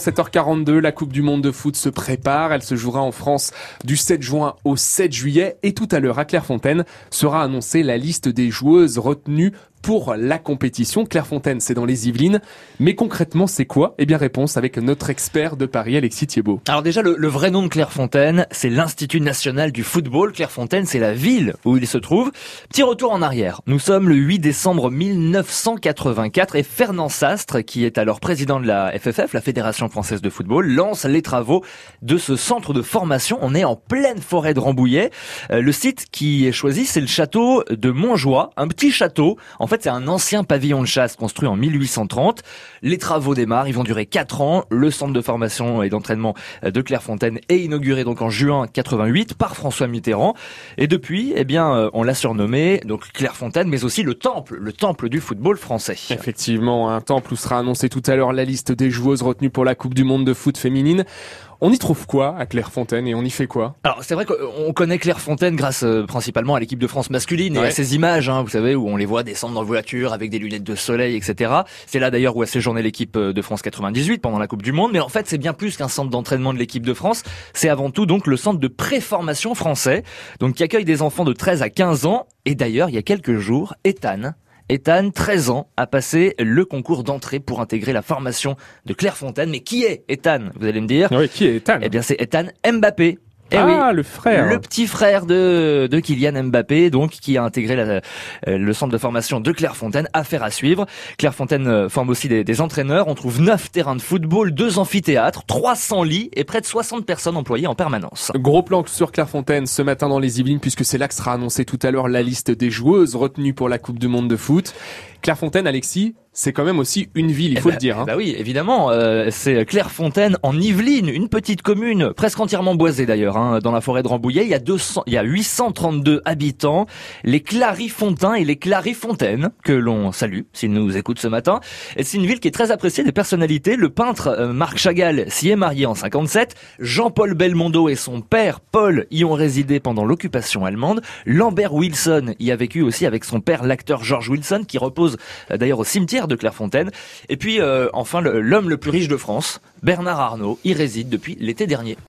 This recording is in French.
7h42, la Coupe du Monde de foot se prépare. Elle se jouera en France du 7 juin au 7 juillet. Et tout à l'heure, à Clairefontaine, sera annoncée la liste des joueuses retenues pour la compétition. Clairefontaine, c'est dans les Yvelines. Mais concrètement, c'est quoi? Eh bien, réponse avec notre expert de Paris, Alexis Thiebaud. Alors déjà, le, le vrai nom de Clairefontaine, c'est l'Institut National du Football. Clairefontaine, c'est la ville où il se trouve. Petit retour en arrière. Nous sommes le 8 décembre 1984 et Fernand Sastre, qui est alors président de la FFF, la Fédération Française de Football, lance les travaux de ce centre de formation. On est en pleine forêt de Rambouillet. Euh, le site qui est choisi, c'est le château de Montjoie, un petit château. En fait, c'est un ancien pavillon de chasse construit en 1830. Les travaux démarrent, ils vont durer 4 ans. Le centre de formation et d'entraînement de Clairefontaine est inauguré donc en juin 88 par François Mitterrand. Et depuis, eh bien, euh, on l'a surnommé donc Clairefontaine, mais aussi le temple, le temple du football français. Effectivement, un temple où sera annoncé tout à l'heure la liste des joueuses retenues pour la Coupe du Monde de foot féminine. On y trouve quoi à Clairefontaine et on y fait quoi? Alors c'est vrai qu'on connaît Clairefontaine grâce euh, principalement à l'équipe de France masculine et à ces images, hein, vous savez, où on les voit descendre dans voiture avec des lunettes de soleil, etc. C'est là d'ailleurs où a séjourné l'équipe euh, de France 98 pendant la Coupe du Monde. Mais en fait, c'est bien plus qu'un centre d'entraînement de l'équipe de France. C'est avant tout donc le centre de préformation français, donc qui accueille des enfants de 13 à 15 ans. Et d'ailleurs, il y a quelques jours, Ethan, Ethan, 13 ans, a passé le concours d'entrée pour intégrer la formation de Clairefontaine. Mais qui est Ethan? Vous allez me dire. Oui, qui est Ethan? Eh bien, c'est Ethan Mbappé. Eh ah, le frère. Le petit frère de, de Kylian Mbappé, donc, qui a intégré la, euh, le centre de formation de Clairefontaine. Affaire à suivre. Clairefontaine euh, forme aussi des, des, entraîneurs. On trouve 9 terrains de football, 2 amphithéâtres, 300 lits et près de 60 personnes employées en permanence. Gros plan sur Clairefontaine ce matin dans les Yvelines, puisque c'est là que sera annoncé tout à l'heure la liste des joueuses retenues pour la Coupe du Monde de foot. Clairefontaine, Alexis, c'est quand même aussi une ville, il faut eh le dire. Hein. Bah oui, évidemment, euh, c'est Clairefontaine en Yvelines, une petite commune presque entièrement boisée d'ailleurs, hein, dans la forêt de Rambouillet. Il y a 200, il y a 832 habitants, les Clarifontains et les Clarifontaines que l'on salue s'ils nous écoutent ce matin. C'est une ville qui est très appréciée des personnalités. Le peintre euh, Marc Chagall s'y est marié en 57. Jean-Paul Belmondo et son père Paul y ont résidé pendant l'occupation allemande. Lambert Wilson y a vécu aussi avec son père, l'acteur George Wilson, qui repose euh, d'ailleurs au cimetière de Clairefontaine. Et puis euh, enfin l'homme le plus riche de France, Bernard Arnault, y réside depuis l'été dernier.